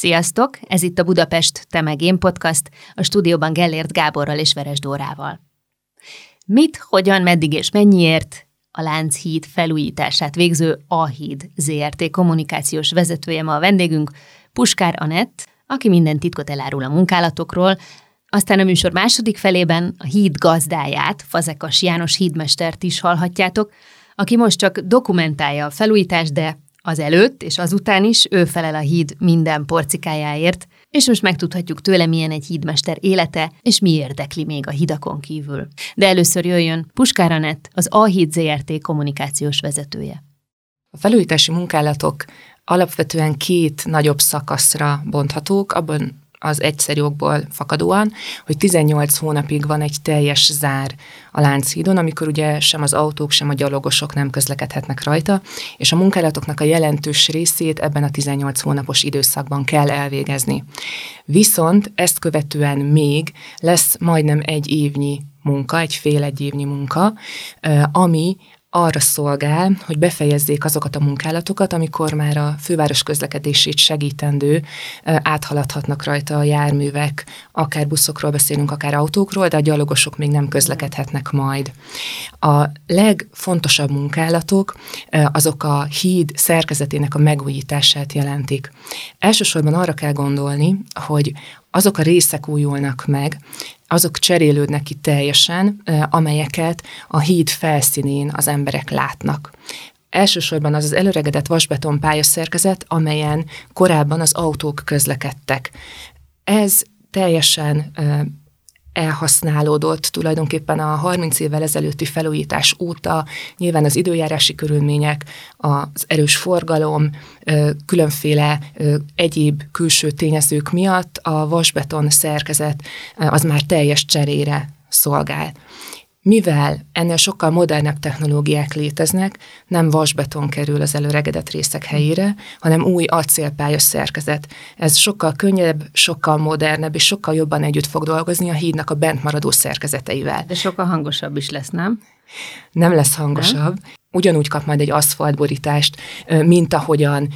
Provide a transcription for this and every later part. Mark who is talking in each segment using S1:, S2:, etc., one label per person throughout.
S1: Sziasztok! Ez itt a Budapest, te meg én podcast, a stúdióban Gellért Gáborral és Veres Dórával. Mit, hogyan, meddig és mennyiért a Lánchíd felújítását végző A-híd ZRT kommunikációs vezetője ma a vendégünk, Puskár Anett, aki minden titkot elárul a munkálatokról, aztán a műsor második felében a híd gazdáját, Fazekas János hídmestert is hallhatjátok, aki most csak dokumentálja a felújítást, de az előtt és azután is ő felel a híd minden porcikájáért, és most megtudhatjuk tőle, milyen egy hídmester élete, és mi érdekli még a hidakon kívül. De először jöjjön Puskár Anett, az A-híd ZRT kommunikációs vezetője.
S2: A felújítási munkálatok alapvetően két nagyobb szakaszra bonthatók, abban az egyszerű okból fakadóan, hogy 18 hónapig van egy teljes zár a Lánchídon, amikor ugye sem az autók, sem a gyalogosok nem közlekedhetnek rajta, és a munkálatoknak a jelentős részét ebben a 18 hónapos időszakban kell elvégezni. Viszont ezt követően még lesz majdnem egy évnyi munka, egy fél egy évnyi munka, ami arra szolgál, hogy befejezzék azokat a munkálatokat, amikor már a főváros közlekedését segítendő áthaladhatnak rajta a járművek, akár buszokról beszélünk, akár autókról, de a gyalogosok még nem közlekedhetnek majd. A legfontosabb munkálatok azok a híd szerkezetének a megújítását jelentik. Elsősorban arra kell gondolni, hogy azok a részek újulnak meg, azok cserélődnek ki teljesen, amelyeket a híd felszínén az emberek látnak. Elsősorban az az előregedett vasbeton pályaszerkezet, amelyen korábban az autók közlekedtek. Ez teljesen elhasználódott tulajdonképpen a 30 évvel ezelőtti felújítás óta, nyilván az időjárási körülmények, az erős forgalom, különféle egyéb külső tényezők miatt a vasbeton szerkezet az már teljes cserére szolgál. Mivel ennél sokkal modernebb technológiák léteznek, nem vasbeton kerül az előregedett részek helyére, hanem új acélpályas szerkezet. Ez sokkal könnyebb, sokkal modernebb, és sokkal jobban együtt fog dolgozni a hídnak a bentmaradó szerkezeteivel.
S1: De sokkal hangosabb is lesz, nem?
S2: Nem lesz hangosabb. Nem? Ugyanúgy kap majd egy aszfaltborítást, mint ahogyan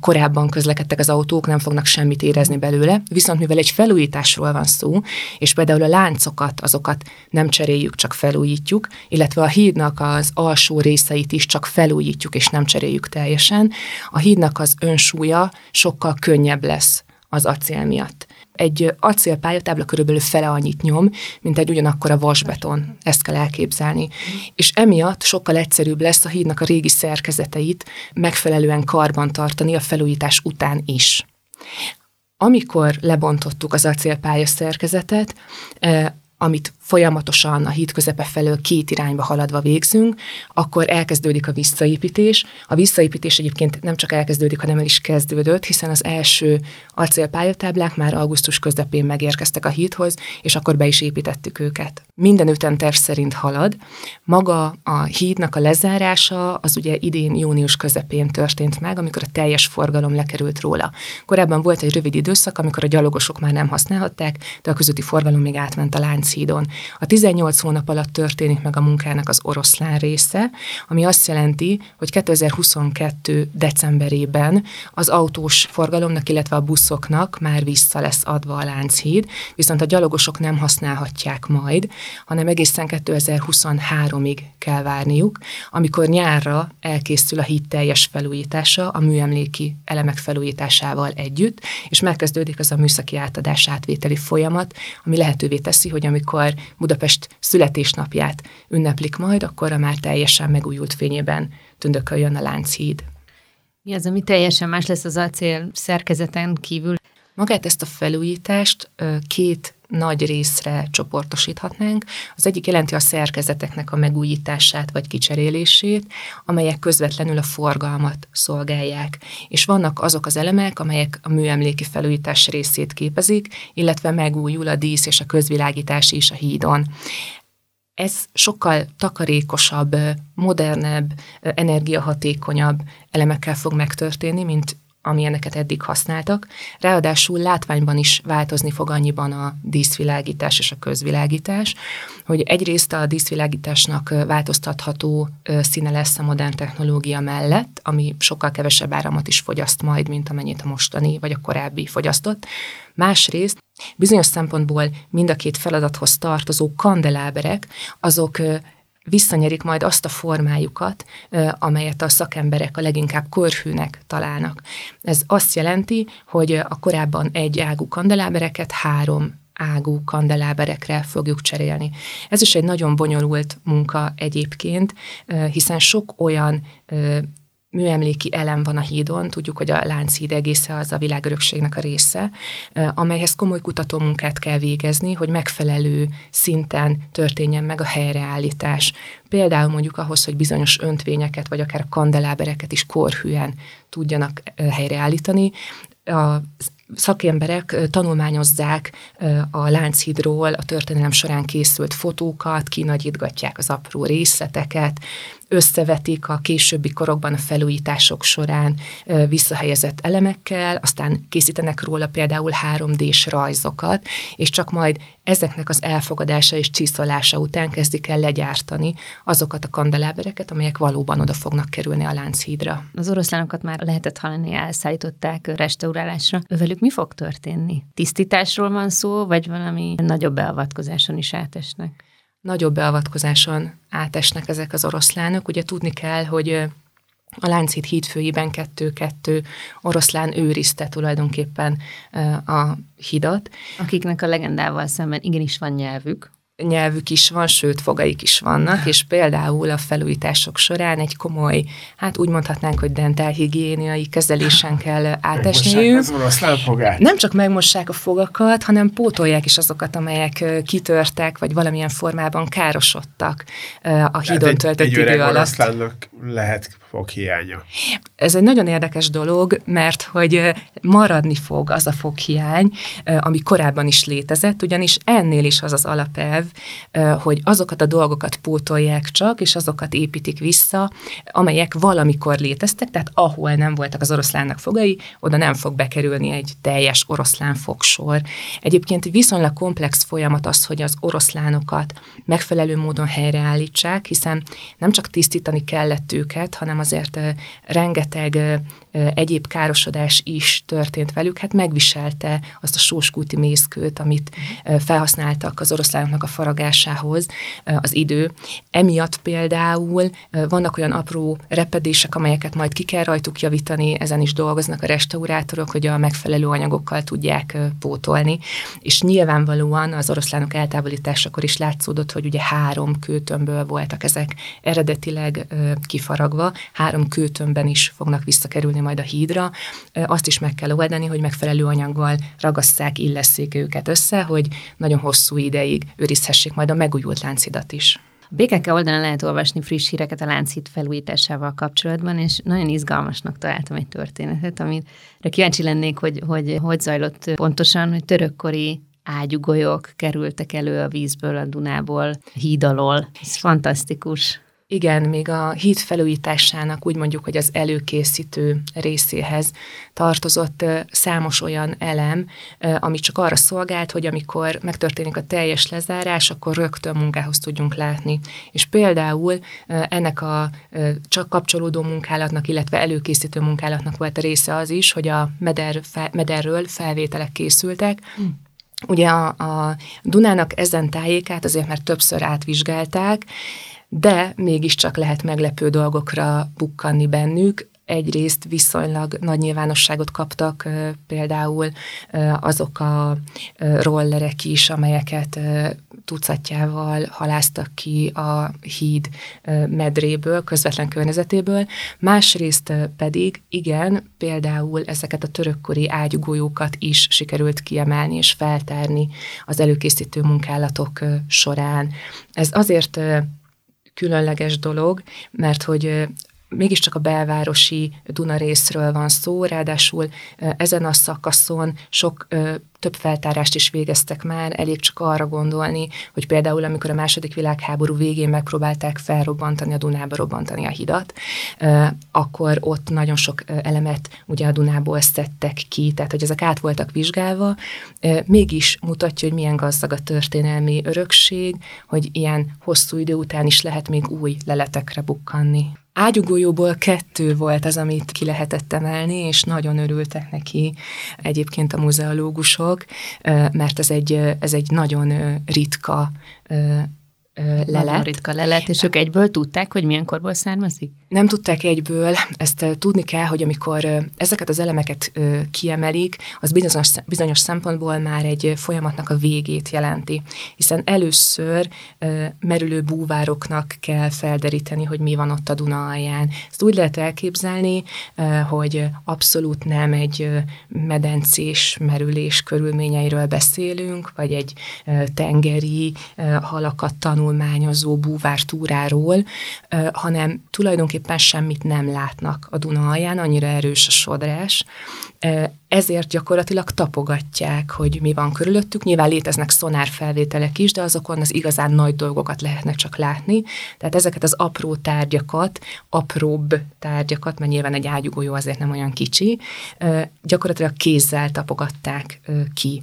S2: korábban közlekedtek az autók, nem fognak semmit érezni belőle. Viszont mivel egy felújításról van szó, és például a láncokat, azokat nem cseréljük, csak felújítjuk, illetve a hídnak az alsó részeit is csak felújítjuk, és nem cseréljük teljesen, a hídnak az önsúlya sokkal könnyebb lesz az acél miatt egy acélpályatábla körülbelül fele annyit nyom, mint egy ugyanakkor a vasbeton. Ezt kell elképzelni. És emiatt sokkal egyszerűbb lesz a hídnak a régi szerkezeteit megfelelően karban tartani a felújítás után is. Amikor lebontottuk az acélpálya szerkezetet, amit folyamatosan a híd közepe felől két irányba haladva végzünk, akkor elkezdődik a visszaépítés. A visszaépítés egyébként nem csak elkezdődik, hanem el is kezdődött, hiszen az első acélpályatáblák már augusztus közepén megérkeztek a hídhoz, és akkor be is építettük őket. Minden ütemterv szerint halad. Maga a hídnak a lezárása az ugye idén június közepén történt meg, amikor a teljes forgalom lekerült róla. Korábban volt egy rövid időszak, amikor a gyalogosok már nem használhatták, de a közúti forgalom még átment a Lánchídon. A 18 hónap alatt történik meg a munkának az oroszlán része, ami azt jelenti, hogy 2022. decemberében az autós forgalomnak, illetve a buszoknak már vissza lesz adva a Lánchíd, viszont a gyalogosok nem használhatják majd, hanem egészen 2023-ig kell várniuk, amikor nyárra elkészül a híd teljes felújítása a műemléki elemek felújításával együtt, és megkezdődik az a műszaki átadás átvételi folyamat, ami lehetővé teszi, hogy amikor Budapest születésnapját ünneplik majd, akkor a már teljesen megújult fényében tündököljön a Lánchíd.
S1: Mi az, ami teljesen más lesz az acél szerkezeten kívül?
S2: Magát ezt a felújítást két nagy részre csoportosíthatnánk. Az egyik jelenti a szerkezeteknek a megújítását vagy kicserélését, amelyek közvetlenül a forgalmat szolgálják. És vannak azok az elemek, amelyek a műemléki felújítás részét képezik, illetve megújul a dísz és a közvilágítás is a hídon. Ez sokkal takarékosabb, modernebb, energiahatékonyabb elemekkel fog megtörténni, mint amilyeneket eddig használtak. Ráadásul látványban is változni fog annyiban a díszvilágítás és a közvilágítás, hogy egyrészt a díszvilágításnak változtatható színe lesz a modern technológia mellett, ami sokkal kevesebb áramot is fogyaszt majd, mint amennyit a mostani vagy a korábbi fogyasztott. Másrészt bizonyos szempontból mind a két feladathoz tartozó kandeláberek, azok visszanyerik majd azt a formájukat, amelyet a szakemberek a leginkább korhűnek találnak. Ez azt jelenti, hogy a korábban egy ágú kandelábereket három ágú kandeláberekre fogjuk cserélni. Ez is egy nagyon bonyolult munka egyébként, hiszen sok olyan műemléki elem van a hídon, tudjuk, hogy a Lánchíd egésze az a világörökségnek a része, amelyhez komoly kutatómunkát kell végezni, hogy megfelelő szinten történjen meg a helyreállítás. Például mondjuk ahhoz, hogy bizonyos öntvényeket, vagy akár kandelábereket is korhűen tudjanak helyreállítani, a szakemberek tanulmányozzák a Lánchídról a történelem során készült fotókat, kinagyítgatják az apró részleteket, összevetik a későbbi korokban a felújítások során visszahelyezett elemekkel, aztán készítenek róla például 3D-s rajzokat, és csak majd ezeknek az elfogadása és csiszolása után kezdik el legyártani azokat a kandelábereket, amelyek valóban oda fognak kerülni a Lánchídra.
S1: Az oroszlánokat már lehetett hallani, elszállították restaurálásra. Velük mi fog történni? Tisztításról van szó, vagy valami nagyobb beavatkozáson is átesnek?
S2: Nagyobb beavatkozáson átesnek ezek az oroszlánok. Ugye tudni kell, hogy a Lánchíd hídfőiben kettő-kettő oroszlán őrizte tulajdonképpen a hidat.
S1: Akiknek a legendával szemben igenis van nyelvük
S2: nyelvük is van, sőt, fogaik is vannak, és például a felújítások során egy komoly, hát úgy mondhatnánk, hogy dentálhigiéniai kezelésen kell átesniük. Nem csak megmossák a fogakat, hanem pótolják is azokat, amelyek kitörtek, vagy valamilyen formában károsodtak a hídon töltött egy, egy idő alatt.
S3: lehet foghiánya.
S2: Ez egy nagyon érdekes dolog, mert hogy maradni fog az a foghiány, ami korábban is létezett, ugyanis ennél is az az alapelv, hogy azokat a dolgokat pótolják csak, és azokat építik vissza, amelyek valamikor léteztek, tehát ahol nem voltak az oroszlánnak fogai, oda nem fog bekerülni egy teljes oroszlán fogsor. Egyébként viszonylag komplex folyamat az, hogy az oroszlánokat megfelelő módon helyreállítsák, hiszen nem csak tisztítani kellett őket, hanem azért rengeteg egyéb károsodás is történt velük, hát megviselte azt a sóskúti mészkőt, amit felhasználtak az oroszlánoknak a faragásához az idő. Emiatt például vannak olyan apró repedések, amelyeket majd ki kell rajtuk javítani, ezen is dolgoznak a restaurátorok, hogy a megfelelő anyagokkal tudják pótolni, és nyilvánvalóan az oroszlánok eltávolításakor is látszódott, hogy ugye három kőtömből voltak ezek eredetileg kifaragva, három kőtömbben is fognak visszakerülni majd a hídra, azt is meg kell oldani, hogy megfelelő anyaggal ragasszák, illesszék őket össze, hogy nagyon hosszú ideig őrizhessék majd a megújult láncidat is.
S1: A BKK oldalon lehet olvasni friss híreket a Lánchíd felújításával kapcsolatban, és nagyon izgalmasnak találtam egy történetet, amire kíváncsi lennék, hogy hogy, hogy zajlott pontosan, hogy törökkori ágyugolyok kerültek elő a vízből, a Dunából, híd alól. Ez fantasztikus.
S2: Igen, még a híd felújításának úgy mondjuk, hogy az előkészítő részéhez tartozott számos olyan elem, ami csak arra szolgált, hogy amikor megtörténik a teljes lezárás, akkor rögtön munkához tudjunk látni. És például ennek a csak kapcsolódó munkálatnak, illetve előkészítő munkálatnak volt a része az is, hogy a meder, mederről felvételek készültek, hmm. Ugye a, a Dunának ezen tájékát azért már többször átvizsgálták, de mégiscsak lehet meglepő dolgokra bukkanni bennük. egyrészt viszonylag nagy nyilvánosságot kaptak például azok a rollerek is, amelyeket tucatjával haláztak ki a híd medréből, közvetlen környezetéből, másrészt pedig igen, például ezeket a törökkori ágyugójókat is sikerült kiemelni és feltárni az előkészítő munkálatok során. Ez azért különleges dolog, mert hogy mégiscsak a belvárosi Duna részről van szó, ráadásul ezen a szakaszon sok több feltárást is végeztek már, elég csak arra gondolni, hogy például amikor a második világháború végén megpróbálták felrobbantani a Dunába robbantani a hidat, akkor ott nagyon sok elemet ugye a Dunából szedtek ki, tehát hogy ezek át voltak vizsgálva, mégis mutatja, hogy milyen gazdag a történelmi örökség, hogy ilyen hosszú idő után is lehet még új leletekre bukkanni. Ágyugójóból kettő volt az, amit ki lehetett emelni, és nagyon örültek neki egyébként a muzeológusok, mert ez egy, ez egy nagyon ritka lelet.
S1: Ritka lelet, és ők egyből tudták, hogy milyen korból származik?
S2: Nem tudták egyből, ezt tudni kell, hogy amikor ezeket az elemeket kiemelik, az bizonyos, bizonyos szempontból már egy folyamatnak a végét jelenti, hiszen először merülő búvároknak kell felderíteni, hogy mi van ott a Duna alján. Ezt úgy lehet elképzelni, hogy abszolút nem egy medencés merülés körülményeiről beszélünk, vagy egy tengeri halakat tanulmányozó búvártúráról, hanem tulajdonképpen semmit nem látnak a Duna alján, annyira erős a sodrás, ezért gyakorlatilag tapogatják, hogy mi van körülöttük. Nyilván léteznek szonárfelvételek is, de azokon az igazán nagy dolgokat lehetne csak látni. Tehát ezeket az apró tárgyakat, apróbb tárgyakat, mert nyilván egy ágyugójó azért nem olyan kicsi, gyakorlatilag kézzel tapogatták ki.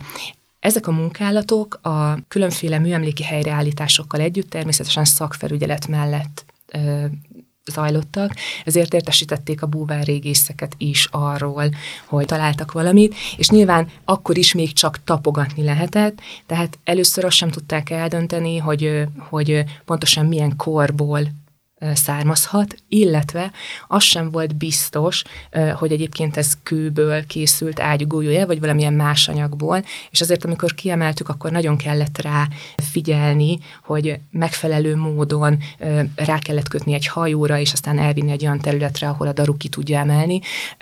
S2: Ezek a munkálatok a különféle műemléki helyreállításokkal együtt természetesen szakfelügyelet mellett zajlottak, ezért értesítették a búvár régészeket is arról, hogy találtak valamit, és nyilván akkor is még csak tapogatni lehetett, tehát először azt sem tudták eldönteni, hogy, hogy pontosan milyen korból származhat, illetve az sem volt biztos, hogy egyébként ez kőből készült ágyugójója, vagy valamilyen más anyagból, és azért, amikor kiemeltük, akkor nagyon kellett rá figyelni, hogy megfelelő módon rá kellett kötni egy hajóra, és aztán elvinni egy olyan területre, ahol a daru ki tudja emelni.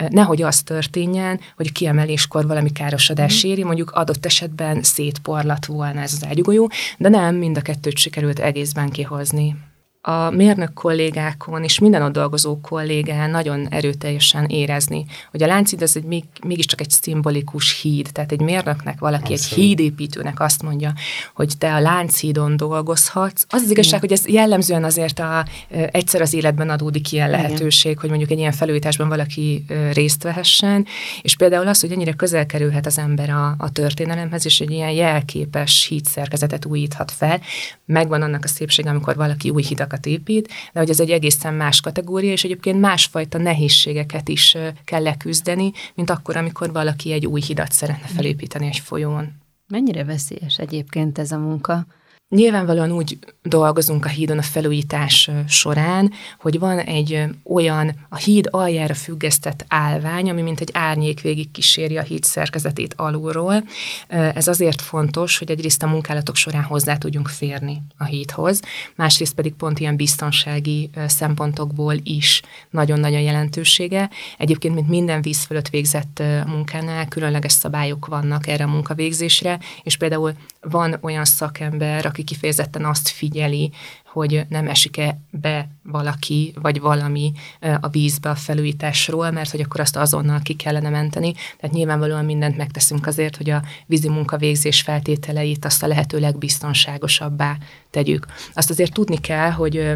S2: Nehogy az történjen, hogy a kiemeléskor valami károsodás mm. éri, mondjuk adott esetben szétporlat volna ez az ágyugójó, de nem, mind a kettőt sikerült egészben kihozni a mérnök kollégákon és minden ott dolgozó kollégán nagyon erőteljesen érezni, hogy a Láncid az egy még, mégiscsak egy szimbolikus híd, tehát egy mérnöknek valaki, Abszolút. egy hídépítőnek azt mondja, hogy te a Lánchídon dolgozhatsz. Az az igazság, hogy ez jellemzően azért a, egyszer az életben adódik ilyen lehetőség, Igen. hogy mondjuk egy ilyen felújításban valaki részt vehessen, és például az, hogy ennyire közel kerülhet az ember a, a történelemhez, és egy ilyen jelképes hídszerkezetet újíthat fel, megvan annak a szépsége, amikor valaki új hidak hidakat épít, de hogy ez egy egészen más kategória, és egyébként másfajta nehézségeket is kell leküzdeni, mint akkor, amikor valaki egy új hidat szeretne felépíteni egy folyón.
S1: Mennyire veszélyes egyébként ez a munka?
S2: Nyilvánvalóan úgy dolgozunk a hídon a felújítás során, hogy van egy olyan a híd aljára függesztett állvány, ami mint egy árnyék végig kíséri a híd szerkezetét alulról. Ez azért fontos, hogy egyrészt a munkálatok során hozzá tudjunk férni a hídhoz, másrészt pedig pont ilyen biztonsági szempontokból is nagyon nagy jelentősége. Egyébként, mint minden víz fölött végzett munkánál, különleges szabályok vannak erre a munkavégzésre, és például van olyan szakember, aki kifejezetten azt figyeli, hogy nem esik-e be valaki vagy valami a vízbe a felújításról, mert hogy akkor azt azonnal ki kellene menteni. Tehát nyilvánvalóan mindent megteszünk azért, hogy a vízi munkavégzés feltételeit azt a lehető legbiztonságosabbá tegyük. Azt azért tudni kell, hogy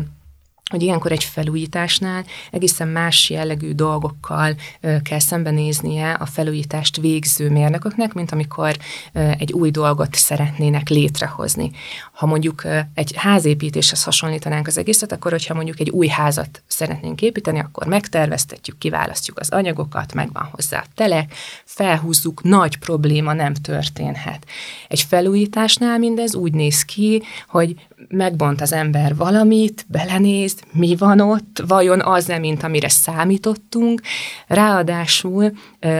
S2: hogy ilyenkor egy felújításnál egészen más jellegű dolgokkal kell szembenéznie a felújítást végző mérnököknek, mint amikor egy új dolgot szeretnének létrehozni. Ha mondjuk egy házépítéshez hasonlítanánk az egészet, akkor hogyha mondjuk egy új házat szeretnénk építeni, akkor megterveztetjük, kiválasztjuk az anyagokat, megvan hozzá a telek, felhúzzuk, nagy probléma nem történhet. Egy felújításnál mindez úgy néz ki, hogy megbont az ember valamit, belenéz, mi van ott, vajon az nem, mint amire számítottunk. Ráadásul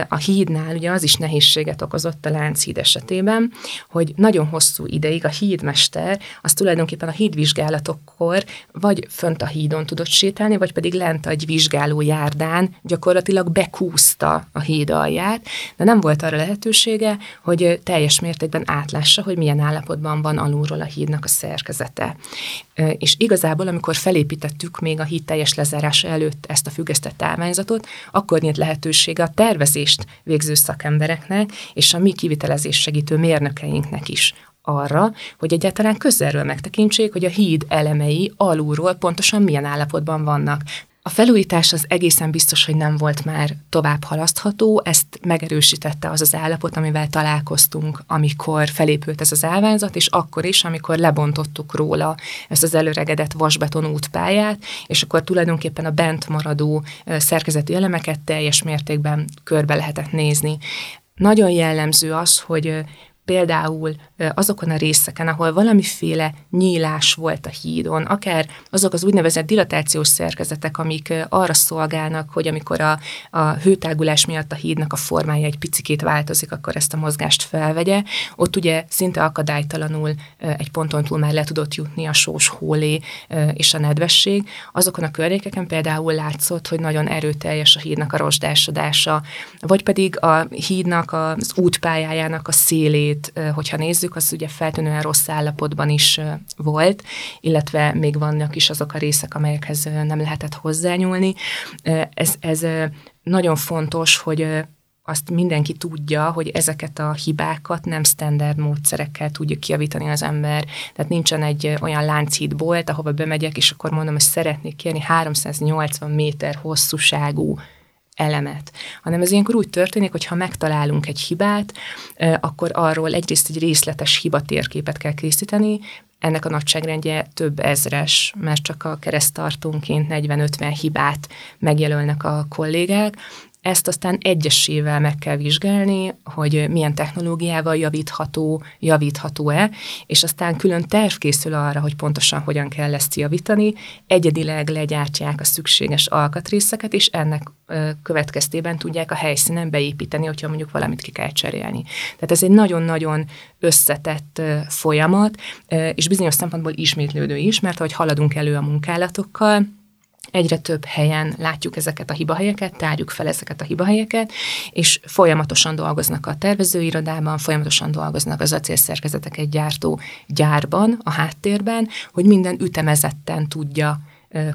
S2: a hídnál ugye az is nehézséget okozott a Lánchíd esetében, hogy nagyon hosszú ideig a hídmester az tulajdonképpen a hídvizsgálatokkor vagy fönt a hídon tudott sétálni, vagy pedig lent egy vizsgáló járdán gyakorlatilag bekúzta a híd alját, de nem volt arra lehetősége, hogy teljes mértékben átlássa, hogy milyen állapotban van alulról a hídnak a szerkezete. És igazából, amikor felépítettük még a híd teljes lezárása előtt ezt a függesztett állványzatot, akkor nyílt lehetősége a tervezést végző szakembereknek és a mi kivitelezés segítő mérnökeinknek is arra, hogy egyáltalán közelről megtekintsék, hogy a híd elemei alulról pontosan milyen állapotban vannak. A felújítás az egészen biztos, hogy nem volt már tovább halasztható, ezt megerősítette az az állapot, amivel találkoztunk, amikor felépült ez az állványzat, és akkor is, amikor lebontottuk róla ezt az előregedett vasbeton útpályát, és akkor tulajdonképpen a bent maradó szerkezeti elemeket teljes mértékben körbe lehetett nézni. Nagyon jellemző az, hogy például azokon a részeken, ahol valamiféle nyílás volt a hídon, akár azok az úgynevezett dilatációs szerkezetek, amik arra szolgálnak, hogy amikor a, a hőtágulás miatt a hídnak a formája egy picikét változik, akkor ezt a mozgást felvegye. Ott ugye szinte akadálytalanul egy ponton túl már le tudott jutni a sós hólé és a nedvesség. Azokon a környékeken például látszott, hogy nagyon erőteljes a hídnak a rozsdásodása, vagy pedig a hídnak az útpályájának a szélét, hogyha nézzük, az ugye feltűnően rossz állapotban is volt, illetve még vannak is azok a részek, amelyekhez nem lehetett hozzányúlni. Ez, ez nagyon fontos, hogy azt mindenki tudja, hogy ezeket a hibákat nem standard módszerekkel tudja kiavítani az ember. Tehát nincsen egy olyan lánchídbolt, ahova bemegyek, és akkor mondom, hogy szeretnék kérni 380 méter hosszúságú elemet, hanem ez ilyenkor úgy történik, hogy ha megtalálunk egy hibát, akkor arról egyrészt egy részletes hibatérképet kell készíteni, ennek a nagyságrendje több ezres, mert csak a keresztartónként 40-50 hibát megjelölnek a kollégák, ezt aztán egyesével meg kell vizsgálni, hogy milyen technológiával javítható, javítható-e, és aztán külön terv készül arra, hogy pontosan hogyan kell ezt javítani, egyedileg legyártják a szükséges alkatrészeket, és ennek következtében tudják a helyszínen beépíteni, hogyha mondjuk valamit ki kell cserélni. Tehát ez egy nagyon-nagyon összetett folyamat, és bizonyos szempontból ismétlődő is, mert ahogy haladunk elő a munkálatokkal, egyre több helyen látjuk ezeket a hibahelyeket, tárjuk fel ezeket a hibahelyeket, és folyamatosan dolgoznak a tervezőirodában, folyamatosan dolgoznak az acélszerkezeteket gyártó gyárban, a háttérben, hogy minden ütemezetten tudja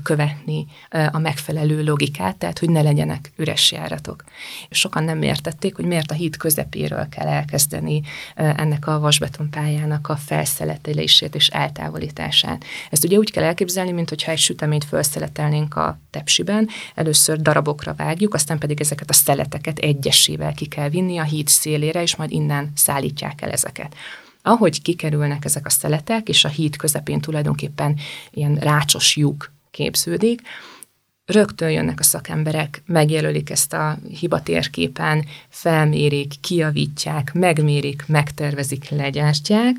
S2: követni a megfelelő logikát, tehát hogy ne legyenek üres járatok. Sokan nem értették, hogy miért a híd közepéről kell elkezdeni ennek a vasbetonpályának a felszeletelését és eltávolítását. Ezt ugye úgy kell elképzelni, mint hogyha egy süteményt felszeletelnénk a tepsiben, először darabokra vágjuk, aztán pedig ezeket a szeleteket egyesével ki kell vinni a híd szélére, és majd innen szállítják el ezeket ahogy kikerülnek ezek a szeletek, és a híd közepén tulajdonképpen ilyen rácsos lyuk képződik, rögtön jönnek a szakemberek, megjelölik ezt a hibatérképen, felmérik, kiavítják, megmérik, megtervezik, legyártják,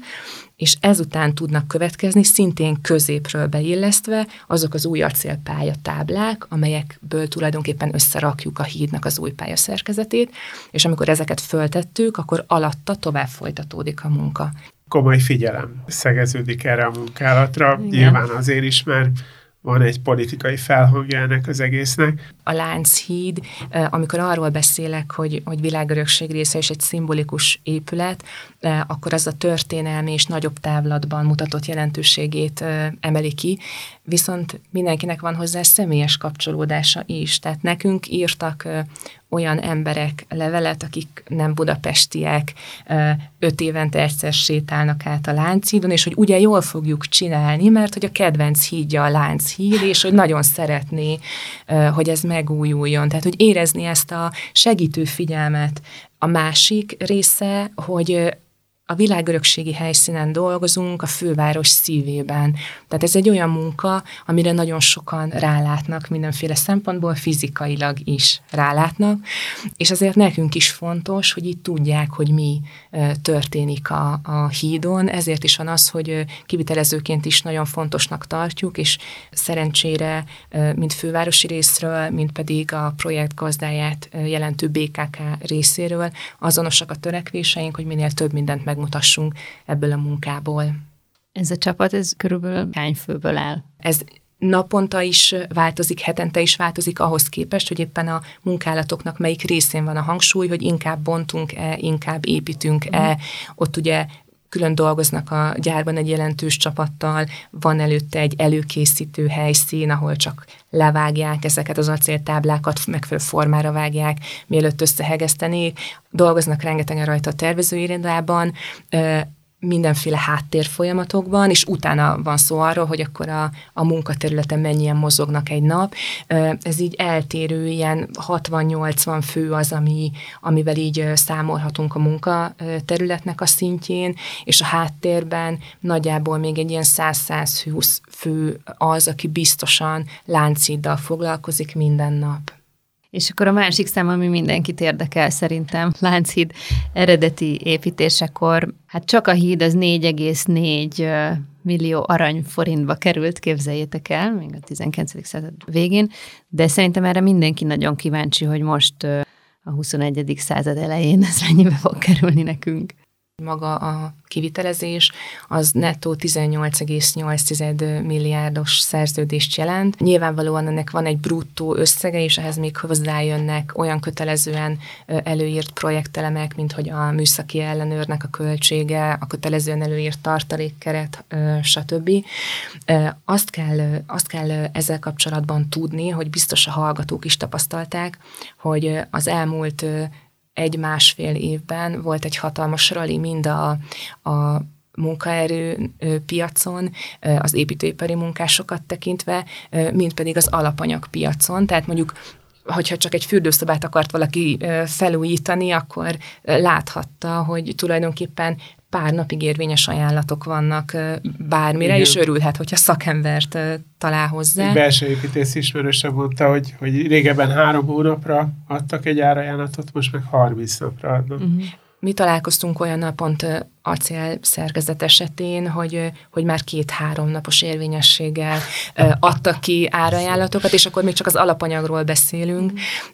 S2: és ezután tudnak következni, szintén középről beillesztve azok az új acélpálya táblák, amelyekből tulajdonképpen összerakjuk a hídnak az új pályaszerkezetét, és amikor ezeket föltettük, akkor alatta tovább folytatódik a munka.
S3: Komoly figyelem szegeződik erre a munkálatra, Igen. nyilván azért is, mert van egy politikai felhangja ennek az egésznek.
S2: A Lánchíd, amikor arról beszélek, hogy, hogy világörökség része és egy szimbolikus épület, akkor az a történelmi és nagyobb távlatban mutatott jelentőségét emeli ki, viszont mindenkinek van hozzá személyes kapcsolódása is. Tehát nekünk írtak olyan emberek levelet, akik nem budapestiek, öt évente egyszer sétálnak át a Lánchídon, és hogy ugye jól fogjuk csinálni, mert hogy a kedvenc hídja a Lánchíd, és hogy nagyon szeretné, hogy ez megújuljon. Tehát, hogy érezni ezt a segítő figyelmet. A másik része, hogy a világörökségi helyszínen dolgozunk, a főváros szívében. Tehát ez egy olyan munka, amire nagyon sokan rálátnak mindenféle szempontból, fizikailag is rálátnak, és azért nekünk is fontos, hogy itt tudják, hogy mi történik a, a hídon, ezért is van az, hogy kivitelezőként is nagyon fontosnak tartjuk, és szerencsére, mint fővárosi részről, mint pedig a projekt gazdáját jelentő BKK részéről azonosak a törekvéseink, hogy minél több mindent megmutassunk ebből a munkából.
S1: Ez a csapat, ez körülbelül hány főből áll?
S2: Ez naponta is változik, hetente is változik ahhoz képest, hogy éppen a munkálatoknak melyik részén van a hangsúly, hogy inkább bontunk-e, inkább építünk-e. Mm. Ott ugye külön dolgoznak a gyárban egy jelentős csapattal, van előtte egy előkészítő helyszín, ahol csak levágják ezeket az acéltáblákat, megfelelő formára vágják, mielőtt összehegesztenék. Dolgoznak rengetegen rajta a tervezőirendában, mindenféle háttér folyamatokban, és utána van szó arról, hogy akkor a, a munkaterületen mennyien mozognak egy nap. Ez így eltérő, ilyen 60-80 fő az, ami, amivel így számolhatunk a munkaterületnek a szintjén, és a háttérben nagyjából még egy ilyen 100-120 fő az, aki biztosan lánciddal foglalkozik minden nap.
S1: És akkor a másik szám, ami mindenkit érdekel szerintem, Lánchíd eredeti építésekor, hát csak a híd az 4,4 millió arany forintba került, képzeljétek el, még a 19. század végén, de szerintem erre mindenki nagyon kíváncsi, hogy most a 21. század elején ez mennyibe fog kerülni nekünk.
S2: Maga a kivitelezés, az nettó 18,8 milliárdos szerződést jelent. Nyilvánvalóan ennek van egy bruttó összege, és ehhez még hozzájönnek olyan kötelezően előírt projektelemek, mint hogy a műszaki ellenőrnek a költsége, a kötelezően előírt tartalékkeret, stb. Azt kell, azt kell ezzel kapcsolatban tudni, hogy biztos a hallgatók is tapasztalták, hogy az elmúlt egy-másfél évben volt egy hatalmas rali mind a, a munkaerő piacon, az építőipari munkásokat tekintve, mint pedig az alapanyagpiacon. Tehát mondjuk hogyha csak egy fürdőszobát akart valaki felújítani, akkor láthatta, hogy tulajdonképpen pár napig érvényes ajánlatok vannak bármire, Igen. és örülhet, hogyha szakembert talál hozzá.
S3: Egy belső építész ismerőse mondta, hogy, hogy régebben három hónapra adtak egy árajánlatot, most meg 30 napra adnak. Uh-huh.
S2: Mi találkoztunk olyan pont acél szerkezet esetén, hogy, hogy már két-három napos érvényességgel adtak ki árajánlatokat, és akkor még csak az alapanyagról beszélünk.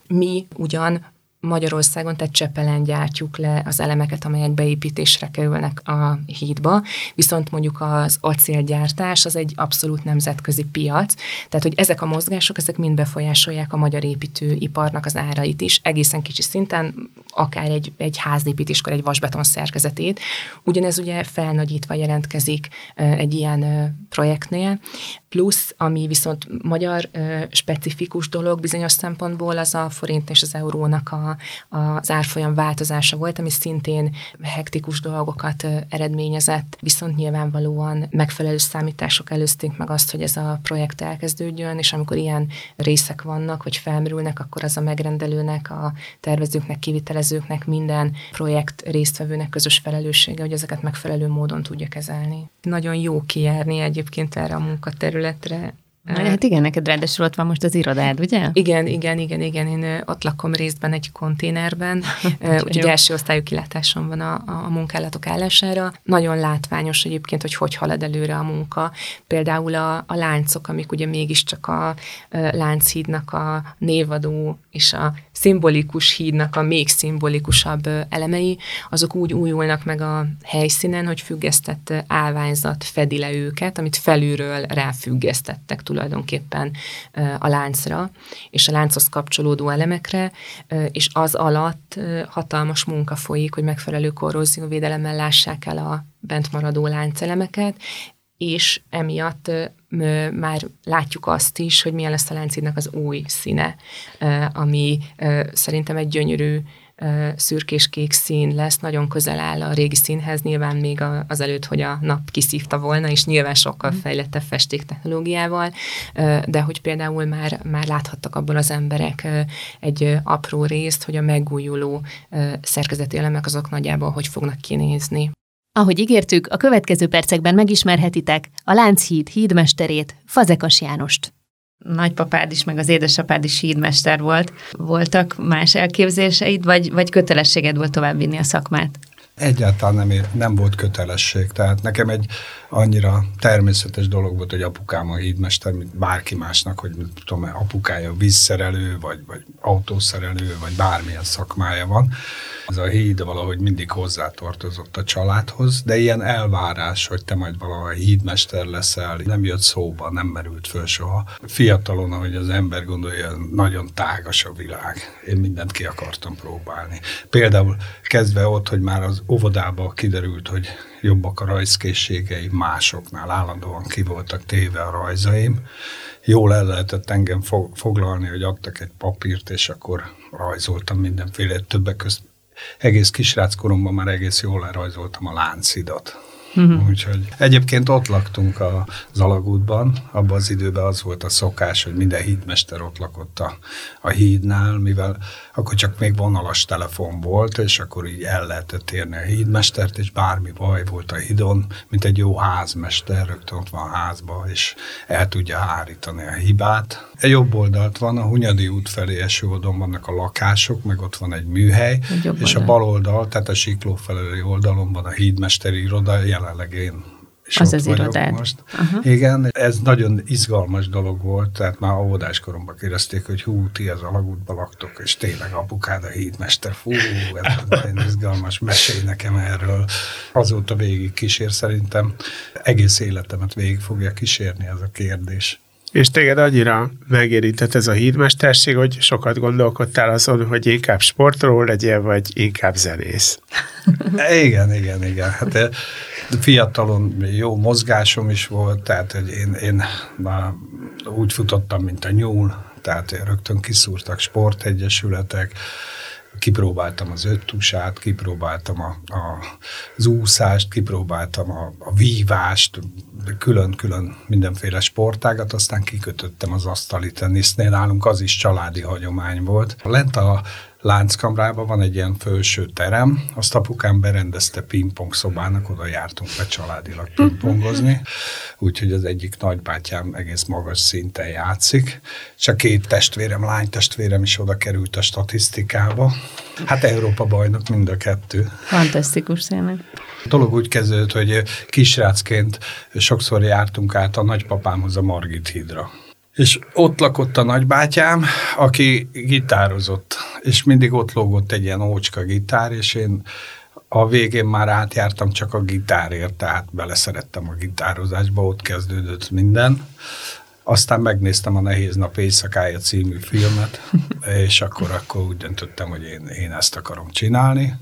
S2: Mi ugyan Magyarországon, tehát Csepelen gyártjuk le az elemeket, amelyek beépítésre kerülnek a hídba, viszont mondjuk az acélgyártás az egy abszolút nemzetközi piac, tehát hogy ezek a mozgások, ezek mind befolyásolják a magyar építőiparnak az árait is, egészen kicsi szinten, akár egy, egy házépítéskor egy vasbeton szerkezetét. Ugyanez ugye felnagyítva jelentkezik egy ilyen projektnél, plusz, ami viszont magyar specifikus dolog bizonyos szempontból, az a forint és az eurónak a az árfolyam változása volt, ami szintén hektikus dolgokat eredményezett, viszont nyilvánvalóan megfelelő számítások előzték meg azt, hogy ez a projekt elkezdődjön, és amikor ilyen részek vannak, vagy felmerülnek, akkor az a megrendelőnek, a tervezőknek, kivitelezőknek, minden projekt résztvevőnek közös felelőssége, hogy ezeket megfelelő módon tudja kezelni. Nagyon jó kijárni egyébként erre a munkaterületre,
S1: Hát igen, neked ráadásul ott van most az irodád, ugye?
S2: Igen, igen, igen, igen. Én ott lakom részben egy konténerben, úgyhogy első osztályú kilátásom van a, a munkálatok állására. Nagyon látványos egyébként, hogy hogy halad előre a munka. Például a, a láncok, amik ugye mégiscsak a, a Lánchídnak a névadó és a szimbolikus hídnak a még szimbolikusabb elemei, azok úgy újulnak meg a helyszínen, hogy függesztett állványzat fedi le őket, amit felülről ráfüggesztettek tulajdonképpen a láncra, és a lánchoz kapcsolódó elemekre, és az alatt hatalmas munka folyik, hogy megfelelő korrózióvédelemmel lássák el a bent maradó láncelemeket, és emiatt már látjuk azt is, hogy milyen lesz a láncidnak az új színe, ami szerintem egy gyönyörű szürkés-kék szín lesz, nagyon közel áll a régi színhez, nyilván még azelőtt, hogy a nap kiszívta volna, és nyilván sokkal mm. fejlettebb technológiával, de hogy például már, már láthattak abból az emberek egy apró részt, hogy a megújuló szerkezeti elemek azok nagyjából hogy fognak kinézni.
S1: Ahogy ígértük, a következő percekben megismerhetitek a Lánchíd hídmesterét, Fazekas Jánost. Nagypapád is, meg az édesapád is hídmester volt. Voltak más elképzéseid, vagy, vagy kötelességed volt továbbvinni a szakmát?
S4: Egyáltalán nem, nem volt kötelesség, tehát nekem egy annyira természetes dolog volt, hogy apukám a hídmester, mint bárki másnak, hogy tudom, apukája vízszerelő, vagy, vagy autószerelő, vagy bármilyen szakmája van. Az a híd valahogy mindig hozzátartozott a családhoz, de ilyen elvárás, hogy te majd valahogy hídmester leszel, nem jött szóba, nem merült föl soha. Fiatalon, ahogy az ember gondolja, nagyon tágas a világ. Én mindent ki akartam próbálni. Például kezdve ott, hogy már az óvodába kiderült, hogy jobbak a rajzkészségeim másoknál, állandóan ki voltak téve a rajzaim. Jól el lehetett engem foglalni, hogy adtak egy papírt, és akkor rajzoltam mindenféle többek között egész kisrác koromban már egész jól lerajzoltam a láncidat. Uh-huh. Úgyhogy egyébként ott laktunk az alagútban, abban az időben az volt a szokás, hogy minden hídmester ott lakott a, a hídnál, mivel akkor csak még vonalas telefon volt, és akkor így el lehetett érni a hídmestert, és bármi baj volt a hídon, mint egy jó házmester, rögtön ott van a házba, és el tudja hárítani a hibát. Egy jobb oldalt van, a Hunyadi út felé eső oldalon vannak a lakások, meg ott van egy műhely, egy és oldal. a bal oldal, tehát a Sikló felelői oldalon van a hídmesteri iroda, jelenleg én és
S1: az az irodád. Most.
S4: Uh-huh. Igen, ez nagyon izgalmas dolog volt, tehát már óvodás koromban kérdezték, hogy hú, ti az alagútban laktok, és tényleg apukád a hídmester, fú, ez egy izgalmas, mesélj nekem erről. Azóta végig kísér szerintem, egész életemet végig fogja kísérni ez a kérdés.
S3: És téged annyira megérintett ez a hídmesterség, hogy sokat gondolkodtál azon, hogy inkább sportról legyél, vagy inkább zenész.
S4: igen, igen, igen. Hát eh, fiatalon jó mozgásom is volt, tehát hogy én, én már úgy futottam, mint a nyúl, tehát rögtön kiszúrtak sportegyesületek, kipróbáltam az öttusát, kipróbáltam a, a, az úszást, kipróbáltam a, a vívást, külön-külön mindenféle sportágat, aztán kikötöttem az asztali tenisznél, nálunk az is családi hagyomány volt. Lent a Lánckamrában van egy ilyen felső terem, azt apukám berendezte pingpong szobának, oda jártunk be családilag pingpongozni, úgyhogy az egyik nagybátyám egész magas szinten játszik, és a két testvérem, lány testvérem is oda került a statisztikába. Hát Európa bajnok mind a kettő.
S1: Fantasztikus tényleg.
S4: A dolog úgy kezdődött, hogy kisrácként sokszor jártunk át a nagypapámhoz a Margit hídra és ott lakott a nagybátyám, aki gitározott, és mindig ott lógott egy ilyen ócska gitár, és én a végén már átjártam csak a gitárért, tehát beleszerettem a gitározásba, ott kezdődött minden. Aztán megnéztem a Nehéz Nap éjszakája című filmet, és akkor, akkor úgy döntöttem, hogy én, én ezt akarom csinálni.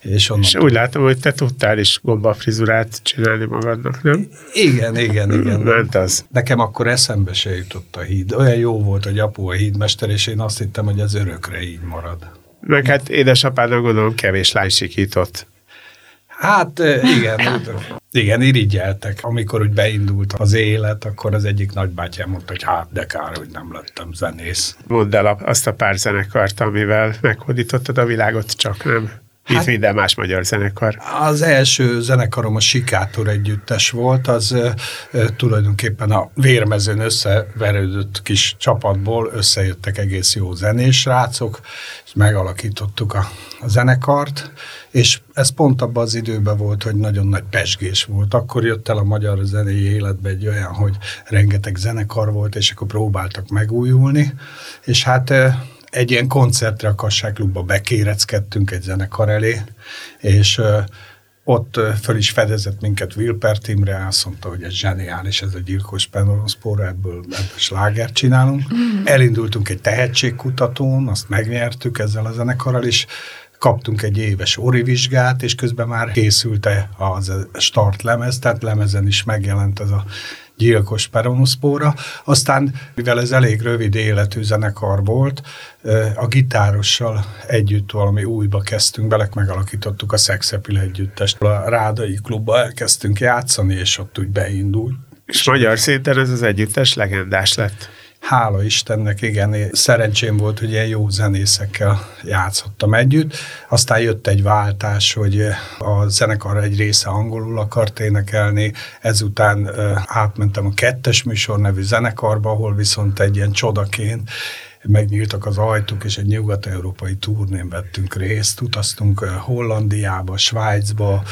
S3: És, és úgy látom, hogy te tudtál is gombafrizurát csinálni magadnak, nem?
S4: Igen, igen, igen.
S3: Ment az.
S4: Nekem akkor eszembe se jutott a híd. Olyan jó volt, hogy apu a hídmester, és én azt hittem, hogy ez örökre így marad.
S3: Meg hát édesapádnak gondolom kevés lány sikított.
S4: Hát igen, igen, irigyeltek. Amikor úgy beindult az élet, akkor az egyik nagybátyám mondta, hogy hát de kár, hogy nem lettem zenész.
S3: Mondd el azt a pár zenekart, amivel meghódítottad a világot, csak nem. Mint hát, minden más magyar zenekar.
S4: Az első zenekarom a Sikátor együttes volt, az e, tulajdonképpen a vérmezőn összeverődött kis csapatból összejöttek egész jó zenés rácok, és megalakítottuk a, a zenekart, és ez pont abban az időben volt, hogy nagyon nagy pesgés volt. Akkor jött el a magyar zenei életbe egy olyan, hogy rengeteg zenekar volt, és akkor próbáltak megújulni, és hát egy ilyen koncertre a Kasságklubba bekéreckedtünk egy zenekar elé, és ott föl is fedezett minket Wilper Timre, azt mondta, hogy ez zseniális, ez a gyilkos penoloszpóra, ebből, ebből slágert csinálunk. Mm. Elindultunk egy tehetségkutatón, azt megnyertük ezzel a zenekarral, és kaptunk egy éves orivizsgát, és közben már készült az start lemez, tehát lemezen is megjelent ez a gyilkos peronuszpóra. Aztán, mivel ez elég rövid életű zenekar volt, a gitárossal együtt valami újba kezdtünk bele, megalakítottuk a Szexepil együttest. A Rádai klubba elkezdtünk játszani, és ott úgy beindult.
S3: És magyar szinten ez az együttes legendás lett.
S4: Hála Istennek, igen, szerencsém volt, hogy ilyen jó zenészekkel játszottam együtt. Aztán jött egy váltás, hogy a zenekar egy része angolul akart énekelni, ezután átmentem a Kettes Műsor nevű zenekarba, ahol viszont egy ilyen csodaként megnyíltak az ajtók, és egy nyugat-európai turnén vettünk részt. Utaztunk Hollandiába, Svájcba,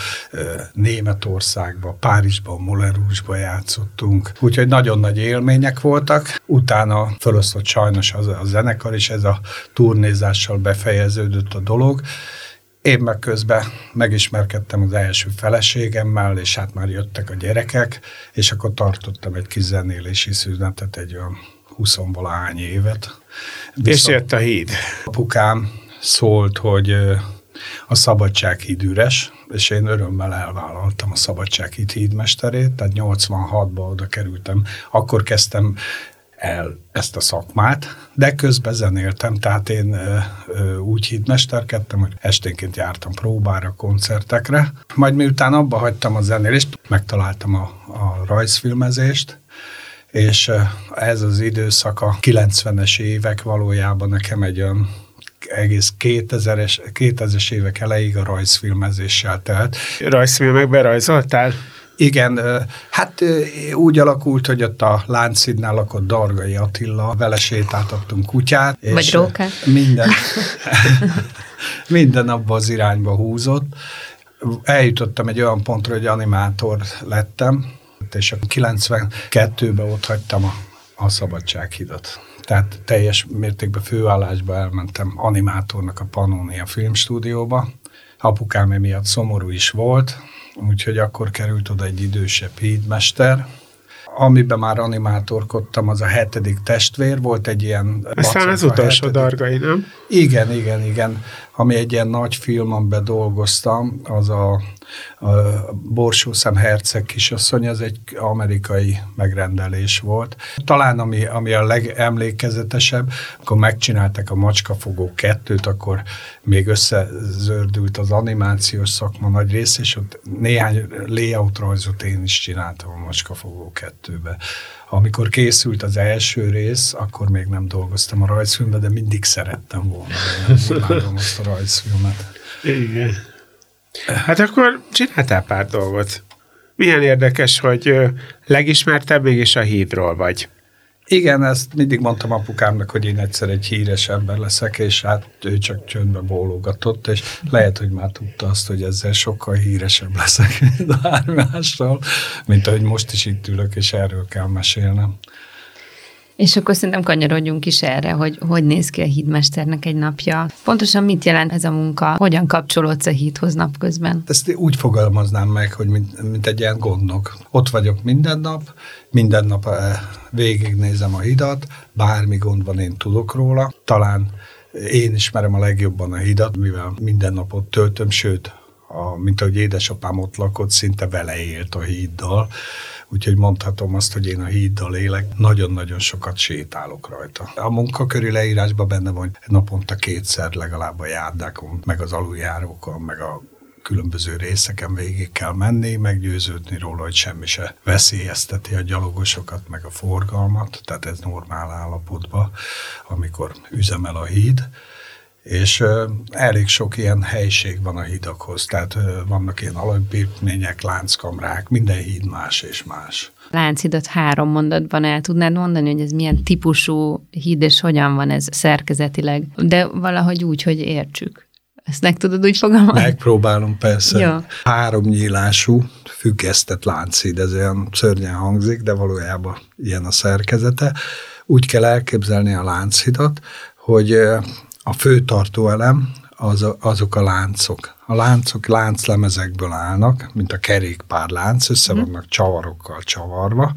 S4: Németországba, Párizsba, Molerusba játszottunk. Úgyhogy nagyon nagy élmények voltak. Utána felosztott sajnos az a zenekar, és ez a turnézással befejeződött a dolog. Én meg közben megismerkedtem az első feleségemmel, és hát már jöttek a gyerekek, és akkor tartottam egy kis zenélési szünetet, egy olyan huszonvalahány évet.
S3: És jött a híd.
S4: Apukám szólt, hogy a Szabadsághíd üres, és én örömmel elvállaltam a Szabadsághíd hídmesterét, tehát 86-ban oda kerültem. Akkor kezdtem el ezt a szakmát, de közben zenéltem, tehát én ö, ö, úgy hídmesterkedtem, hogy esténként jártam próbára, koncertekre. Majd miután abba hagytam a zenélést, megtaláltam a, a rajzfilmezést, és ez az időszak a 90-es évek valójában nekem egy olyan egész 2000-es, 2000-es évek elejéig a rajzfilmezéssel telt.
S3: Rajzfilmekben rajzoltál?
S4: Igen, hát úgy alakult, hogy ott a Láncidnál lakott Dargai Attila, vele sétáltattunk kutyát.
S1: Vagy rókát.
S4: Minden, minden abba az irányba húzott. Eljutottam egy olyan pontra, hogy animátor lettem, és a 92-ben ott hagytam a, a Szabadsághidat. Tehát teljes mértékben főállásba elmentem animátornak a Pannonia filmstúdióba. Apukám miatt szomorú is volt, úgyhogy akkor került oda egy idősebb hídmester, amiben már animátorkodtam, az a hetedik testvér, volt egy ilyen...
S3: Aztán az utolsó dargai, nem?
S4: Igen, igen, igen. Ami egy ilyen nagy film, amiben dolgoztam, az a a Borsószem herceg kisasszony, az egy amerikai megrendelés volt. Talán ami, ami a legemlékezetesebb, akkor megcsinálták a Macskafogó kettőt, akkor még összezördült az animációs szakma nagy rész, és ott néhány layout rajzot én is csináltam a Macskafogó kettőbe. Amikor készült az első rész, akkor még nem dolgoztam a rajzfilmbe, de mindig szerettem volna. Nem azt a rajzfilmet.
S3: Igen. Hát akkor csináltál pár dolgot. Milyen érdekes, hogy legismertebb mégis a hídról vagy.
S4: Igen, ezt mindig mondtam apukámnak, hogy én egyszer egy híres ember leszek, és hát ő csak csöndbe bólogatott, és lehet, hogy már tudta azt, hogy ezzel sokkal híresebb leszek, mint bármással, mint ahogy most is itt ülök, és erről kell mesélnem.
S1: És akkor szerintem kanyarodjunk is erre, hogy hogy néz ki a hídmesternek egy napja. Pontosan mit jelent ez a munka? Hogyan kapcsolódsz a hídhoz napközben?
S4: Ezt úgy fogalmaznám meg, hogy mint, mint egy ilyen gondnok. Ott vagyok minden nap, minden nap eh, végignézem a hidat, bármi gond van, én tudok róla. Talán én ismerem a legjobban a hidat, mivel minden napot töltöm, sőt, a, mint ahogy édesapám ott lakott, szinte vele élt a híddal úgyhogy mondhatom azt, hogy én a híddal élek, nagyon-nagyon sokat sétálok rajta. A munkaköri leírásban benne van, hogy naponta kétszer legalább a járdákon, meg az aluljárókon, meg a különböző részeken végig kell menni, meggyőződni róla, hogy semmi se veszélyezteti a gyalogosokat, meg a forgalmat, tehát ez normál állapotban, amikor üzemel a híd és elég sok ilyen helység van a hídakhoz, tehát vannak ilyen alapépítmények, lánckamrák, minden híd más és más.
S1: Lánchidat három mondatban el tudnád mondani, hogy ez milyen típusú híd, és hogyan van ez szerkezetileg, de valahogy úgy, hogy értsük. Ezt meg tudod úgy fogalmazni?
S4: Megpróbálom, persze. Ja. Három nyílású, függesztett lánchíd, ez olyan szörnyen hangzik, de valójában ilyen a szerkezete. Úgy kell elképzelni a lánchidat, hogy a fő tartóelem az, azok a láncok. A láncok lánclemezekből állnak, mint a kerékpárlánc, össze mhm. vannak csavarokkal csavarva,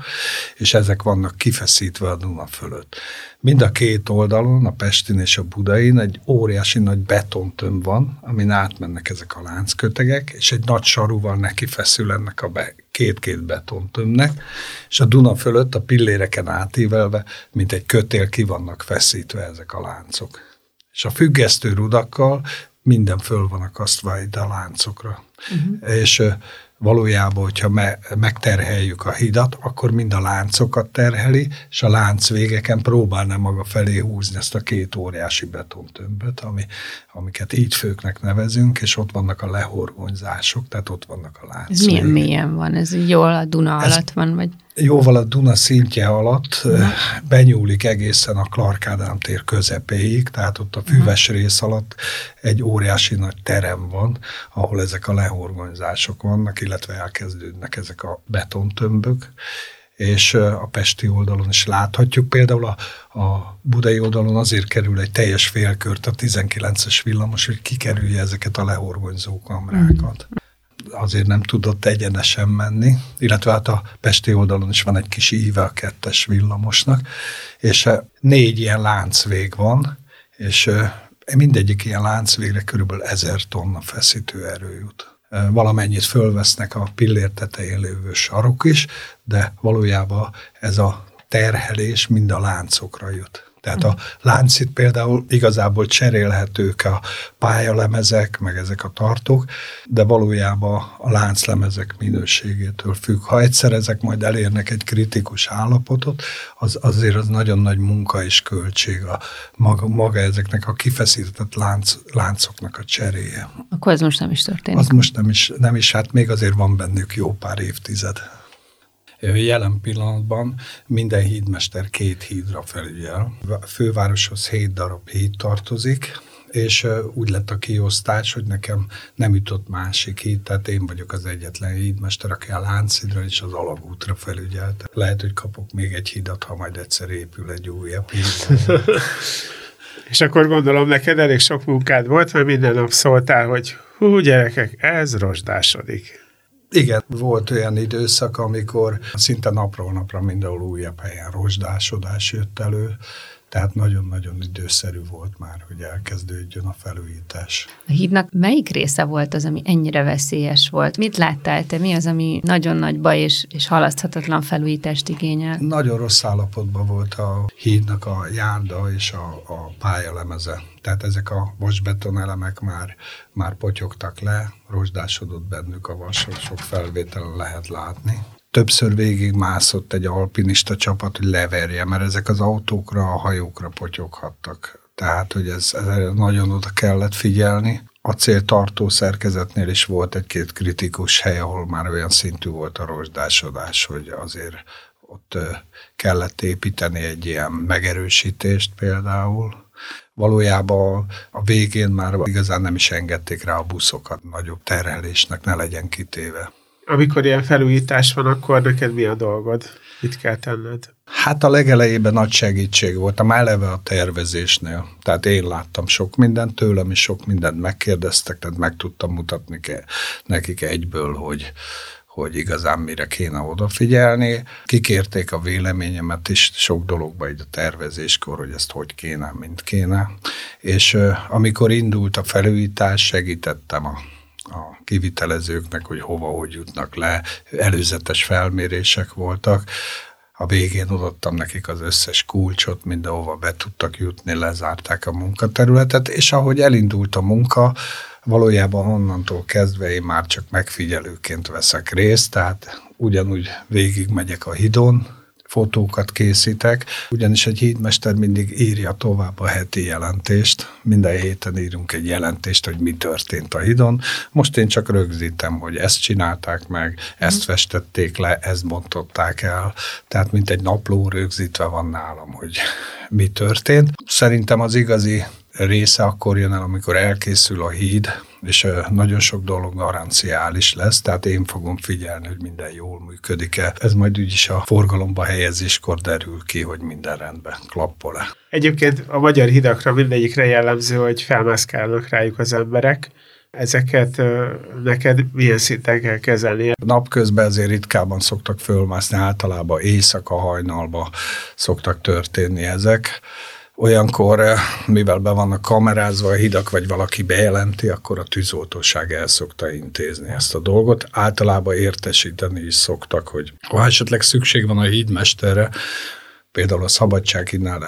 S4: és ezek vannak kifeszítve a Duna fölött. Mind a két oldalon, a Pestin és a Budain egy óriási nagy betontömb van, amin átmennek ezek a lánckötegek, és egy nagy sarúval neki feszül ennek a be, két-két betontömnek, és a Duna fölött a pilléreken átívelve, mint egy kötél ki vannak feszítve ezek a láncok és a függesztő rudakkal minden föl van akasztva ide a láncokra. Uh-huh. És valójában, hogyha me, megterheljük a hidat, akkor mind a láncokat terheli, és a lánc végeken próbálna maga felé húzni ezt a két óriási betontömböt, ami, amiket így főknek nevezünk, és ott vannak a lehorgonyzások, tehát ott vannak a lánc.
S1: Ez milyen mélyen van? Ez jól a Duna Ez alatt van? Vagy?
S4: Jóval a Duna szintje alatt uh-huh. benyúlik egészen a Clark Ádám tér közepéig, tehát ott a füves uh-huh. rész alatt egy óriási nagy terem van, ahol ezek a lehorgonyzások vannak, illetve elkezdődnek ezek a betontömbök, és a pesti oldalon is láthatjuk. Például a, a budai oldalon azért kerül egy teljes félkört a 19-es villamos, hogy kikerülje ezeket a lehorgonyzó kamrákat. Mm azért nem tudott egyenesen menni, illetve hát a Pesti oldalon is van egy kis íve a kettes villamosnak, és négy ilyen láncvég van, és mindegyik ilyen láncvégre körülbelül ezer tonna feszítő erő jut. Valamennyit fölvesznek a pillér tetején lévő sarok is, de valójában ez a terhelés mind a láncokra jut. Tehát a láncit például igazából cserélhetők a pályalemezek, meg ezek a tartók, de valójában a lánclemezek minőségétől függ. Ha egyszer ezek majd elérnek egy kritikus állapotot, az azért az nagyon nagy munka és költség a maga, maga ezeknek a kifeszített lánc, láncoknak a cseréje.
S1: Akkor ez most nem is történik.
S4: Az most nem is, nem is, hát még azért van bennük jó pár évtized. Jelen pillanatban minden hídmester két hídra felügyel. A fővároshoz hét darab híd tartozik, és úgy lett a kiosztás, hogy nekem nem jutott másik híd, tehát én vagyok az egyetlen hídmester, aki a Lánchídra és az alagútra felügyelt. Lehet, hogy kapok még egy hídat, ha majd egyszer épül egy újabb híd.
S3: és akkor gondolom, neked elég sok munkád volt, mert minden nap szóltál, hogy hú, gyerekek, ez rozsdásodik.
S4: Igen, volt olyan időszak, amikor szinte napról napra mindenhol újabb helyen rozsdásodás jött elő, tehát nagyon-nagyon időszerű volt már, hogy elkezdődjön a felújítás.
S1: A hídnak melyik része volt az, ami ennyire veszélyes volt? Mit láttál te? Mi az, ami nagyon nagy baj és, és halaszthatatlan felújítást igényel?
S4: Nagyon rossz állapotban volt a hídnak a járda és a, a pályalemeze. Tehát ezek a vasbeton elemek már, már potyogtak le, rozsdásodott bennük a vas, sok felvételen lehet látni többször végig mászott egy alpinista csapat, hogy leverje, mert ezek az autókra, a hajókra potyoghattak. Tehát, hogy ez, ez nagyon oda kellett figyelni. A céltartó szerkezetnél is volt egy-két kritikus hely, ahol már olyan szintű volt a rozsdásodás, hogy azért ott kellett építeni egy ilyen megerősítést például. Valójában a végén már igazán nem is engedték rá a buszokat, nagyobb terhelésnek ne legyen kitéve
S3: amikor ilyen felújítás van, akkor neked mi a dolgod? Mit kell tenned?
S4: Hát a legelejében nagy segítség volt, a eleve a tervezésnél. Tehát én láttam sok mindent, tőlem is sok mindent megkérdeztek, tehát meg tudtam mutatni nekik egyből, hogy, hogy igazán mire kéne odafigyelni. Kikérték a véleményemet is sok dologba így a tervezéskor, hogy ezt hogy kéne, mint kéne. És amikor indult a felújítás, segítettem a a kivitelezőknek, hogy hova, hogy jutnak le. Előzetes felmérések voltak. A végén adottam nekik az összes kulcsot, mindenhova be tudtak jutni, lezárták a munkaterületet, és ahogy elindult a munka, valójában onnantól kezdve én már csak megfigyelőként veszek részt, tehát ugyanúgy végig megyek a hidon, fotókat készítek, ugyanis egy hídmester mindig írja tovább a heti jelentést. Minden héten írunk egy jelentést, hogy mi történt a hidon. Most én csak rögzítem, hogy ezt csinálták meg, ezt mhm. festették le, ezt bontották el. Tehát mint egy napló rögzítve van nálam, hogy mi történt. Szerintem az igazi része akkor jön el, amikor elkészül a híd, és nagyon sok dolog garanciális lesz, tehát én fogom figyelni, hogy minden jól működik-e. Ez majd úgyis a forgalomba helyezéskor derül ki, hogy minden rendben klappol-e.
S3: Egyébként a magyar hidakra mindegyikre jellemző, hogy felmászkálnak rájuk az emberek. Ezeket neked milyen szinten kell kezelni?
S4: Napközben azért ritkában szoktak fölmászni, általában éjszaka hajnalba szoktak történni ezek Olyankor, eh, mivel be vannak kamerázva a hidak, vagy valaki bejelenti, akkor a tűzoltóság el szokta intézni ezt a dolgot. Általában értesíteni is szoktak, hogy ha esetleg szükség van a hídmesterre, Például a Szabadsághídnál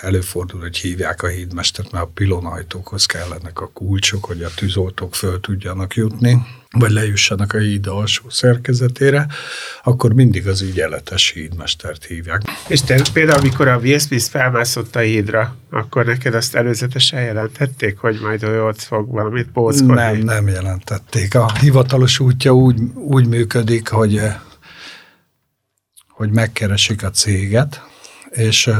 S4: előfordul, hogy hívják a hídmestert, mert a pilonajtókhoz kellenek a kulcsok, hogy a tűzoltók föl tudjanak jutni vagy lejussanak a híd alsó szerkezetére, akkor mindig az ügyeletes hídmestert hívják.
S3: És te például, amikor a Smith felmászott a hídra, akkor neked azt előzetesen jelentették, hogy majd ő ott fog valamit pózkodni?
S4: Nem, nem jelentették. A hivatalos útja úgy, úgy működik, hogy hogy megkeresik a céget, és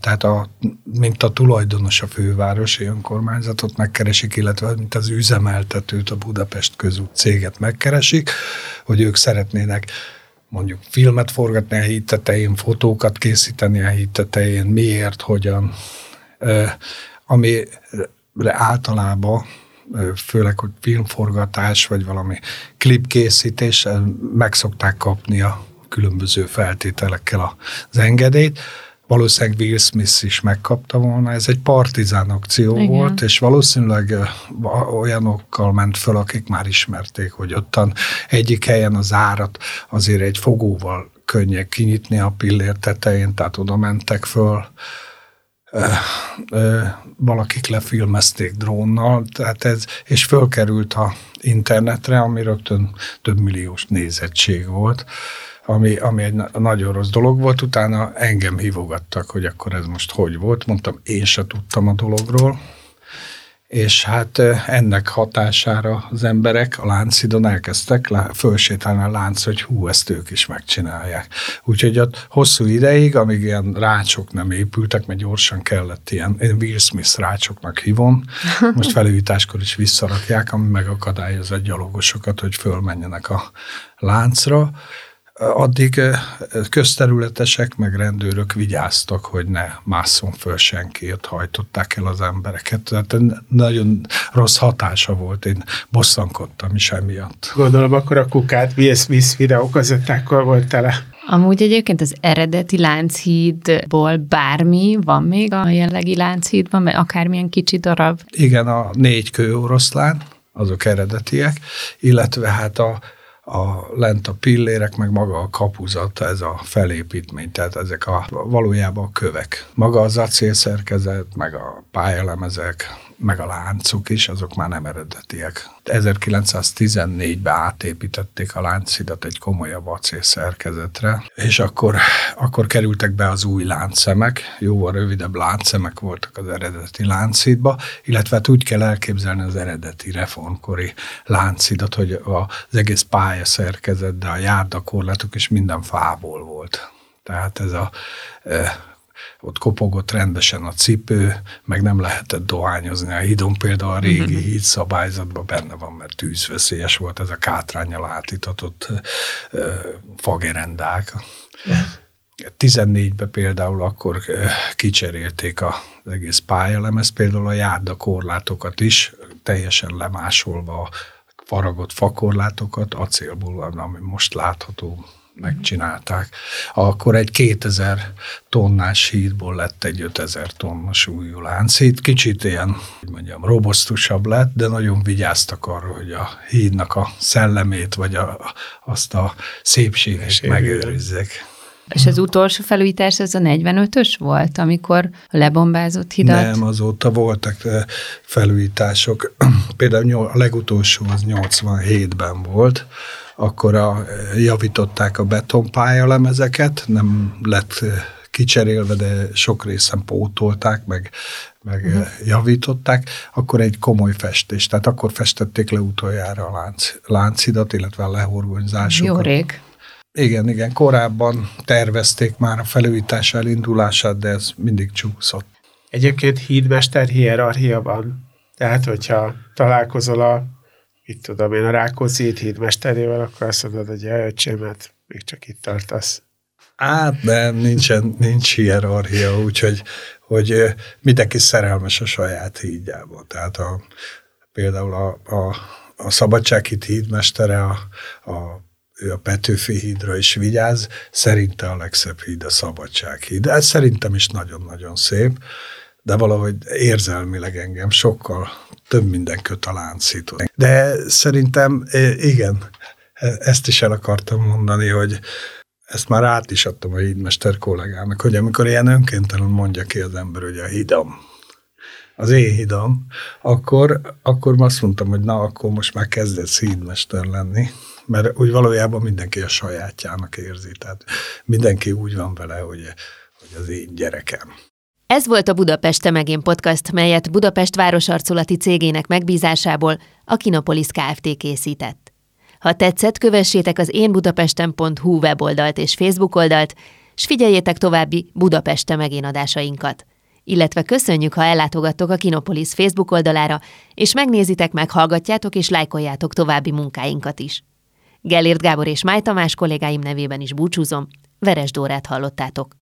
S4: tehát a, mint a tulajdonos a fővárosi önkormányzatot megkeresik, illetve mint az üzemeltetőt, a Budapest közút céget megkeresik, hogy ők szeretnének mondjuk filmet forgatni a híd tetején, fotókat készíteni a híd tetején, miért, hogyan, ami általában főleg, hogy filmforgatás, vagy valami klipkészítés, meg szokták kapni a különböző feltételekkel az engedélyt. Valószínűleg Will Smith is megkapta volna. Ez egy partizán akció Igen. volt, és valószínűleg olyanokkal ment föl, akik már ismerték, hogy ottan egyik helyen az árat azért egy fogóval könnyek kinyitni a pillér tetején, tehát oda mentek föl valakik lefilmezték drónnal, tehát ez, és fölkerült a internetre, ami rögtön több milliós nézettség volt ami, ami egy nagyon rossz dolog volt. Utána engem hívogattak, hogy akkor ez most hogy volt. Mondtam, én se tudtam a dologról. És hát ennek hatására az emberek a Láncidon elkezdtek fölsétálni a lánc, hogy hú, ezt ők is megcsinálják. Úgyhogy ott hosszú ideig, amíg ilyen rácsok nem épültek, mert gyorsan kellett ilyen, én Will Smith rácsoknak hívom, most felújításkor is visszarakják, ami megakadályozza a gyalogosokat, hogy fölmenjenek a láncra, addig közterületesek meg rendőrök vigyáztak, hogy ne másszon föl senki, ott hajtották el az embereket. Tehát nagyon rossz hatása volt, én bosszankodtam is emiatt.
S3: Gondolom akkor a kukát Will Smith videókazettákkal volt tele.
S1: Amúgy egyébként az eredeti Lánchídból bármi van még a jelenlegi Lánchídban, mert akármilyen kicsi darab?
S4: Igen, a négy kő oroszlán, azok eredetiek, illetve hát a a lent a pillérek, meg maga a kapuzat, ez a felépítmény, tehát ezek a valójában a kövek. Maga az acélszerkezet, meg a pályalemezek, meg a láncok is, azok már nem eredetiek. 1914-ben átépítették a láncidat egy komolyabb acélszerkezetre, és akkor, akkor kerültek be az új láncszemek, jóval rövidebb láncszemek voltak az eredeti láncidba, illetve hát úgy kell elképzelni az eredeti reformkori láncidat, hogy az egész pályaszerkezet, de a járdakorlátok is minden fából volt. Tehát ez a ott kopogott rendesen a cipő, meg nem lehetett dohányozni a hídon. Például a régi uh-huh. híd szabályzatban benne van, mert tűzveszélyes volt ez a kátrányjal átítatott uh, fagerendák. 14-ben például akkor kicserélték az egész pályalemez, például a járda korlátokat is, teljesen lemásolva a faragott fakorlátokat, acélból, ami most látható megcsinálták. Akkor egy 2000 tonnás hídból lett egy 5000 tonnas újú láncít. Kicsit ilyen, hogy mondjam, robosztusabb lett, de nagyon vigyáztak arra, hogy a hídnak a szellemét, vagy a, azt a szépséget megőrizzék.
S1: És az utolsó felújítás az a 45-ös volt, amikor lebombázott hidat?
S4: Nem, azóta voltak felújítások. Például a legutolsó az 87-ben volt, akkor a, javították a betonpályalemezeket, nem lett kicserélve, de sok részen pótolták, meg, meg uh-huh. javították, akkor egy komoly festés. Tehát akkor festették le utoljára a lánc, láncidat, illetve a lehorgonyzásokat.
S1: Jó rég.
S4: Igen, igen, korábban tervezték már a felújítás elindulását, de ez mindig csúszott.
S3: Egyébként hídmester hierarchia van. Tehát, hogyha találkozol a itt tudom én, a Rákóczi hídmesterével, akkor azt mondod, hogy hát még csak itt tartasz.
S4: Hát nem, nincsen, nincs hierarchia, úgyhogy hogy mindenki szerelmes a saját hídjába. Tehát a, például a, a, a Szabadsághíd hídmestere, a, a, ő a Petőfi hídra is vigyáz, szerinte a legszebb híd a Szabadsághíd. Ez szerintem is nagyon-nagyon szép, de valahogy érzelmileg engem sokkal több minden köt a láncítót. De szerintem igen, ezt is el akartam mondani, hogy ezt már át is adtam a hídmester kollégának, hogy amikor ilyen önkéntelen mondja ki az ember, hogy a hidam, az én hidam, akkor, akkor azt mondtam, hogy na, akkor most már kezdett hídmester lenni, mert úgy valójában mindenki a sajátjának érzi, tehát mindenki úgy van vele, hogy, hogy az én gyerekem.
S1: Ez volt a Budapest Temegén podcast, melyet Budapest városarculati cégének megbízásából a Kinopolis Kft. készített. Ha tetszett, kövessétek az énbudapesten.hu weboldalt és Facebook oldalt, s figyeljétek további Budapest Temegén adásainkat. Illetve köszönjük, ha ellátogattok a Kinopolis Facebook oldalára, és megnézitek, meghallgatjátok és lájkoljátok további munkáinkat is. Gellért Gábor és Máj Tamás kollégáim nevében is búcsúzom, Veres Dórát hallottátok.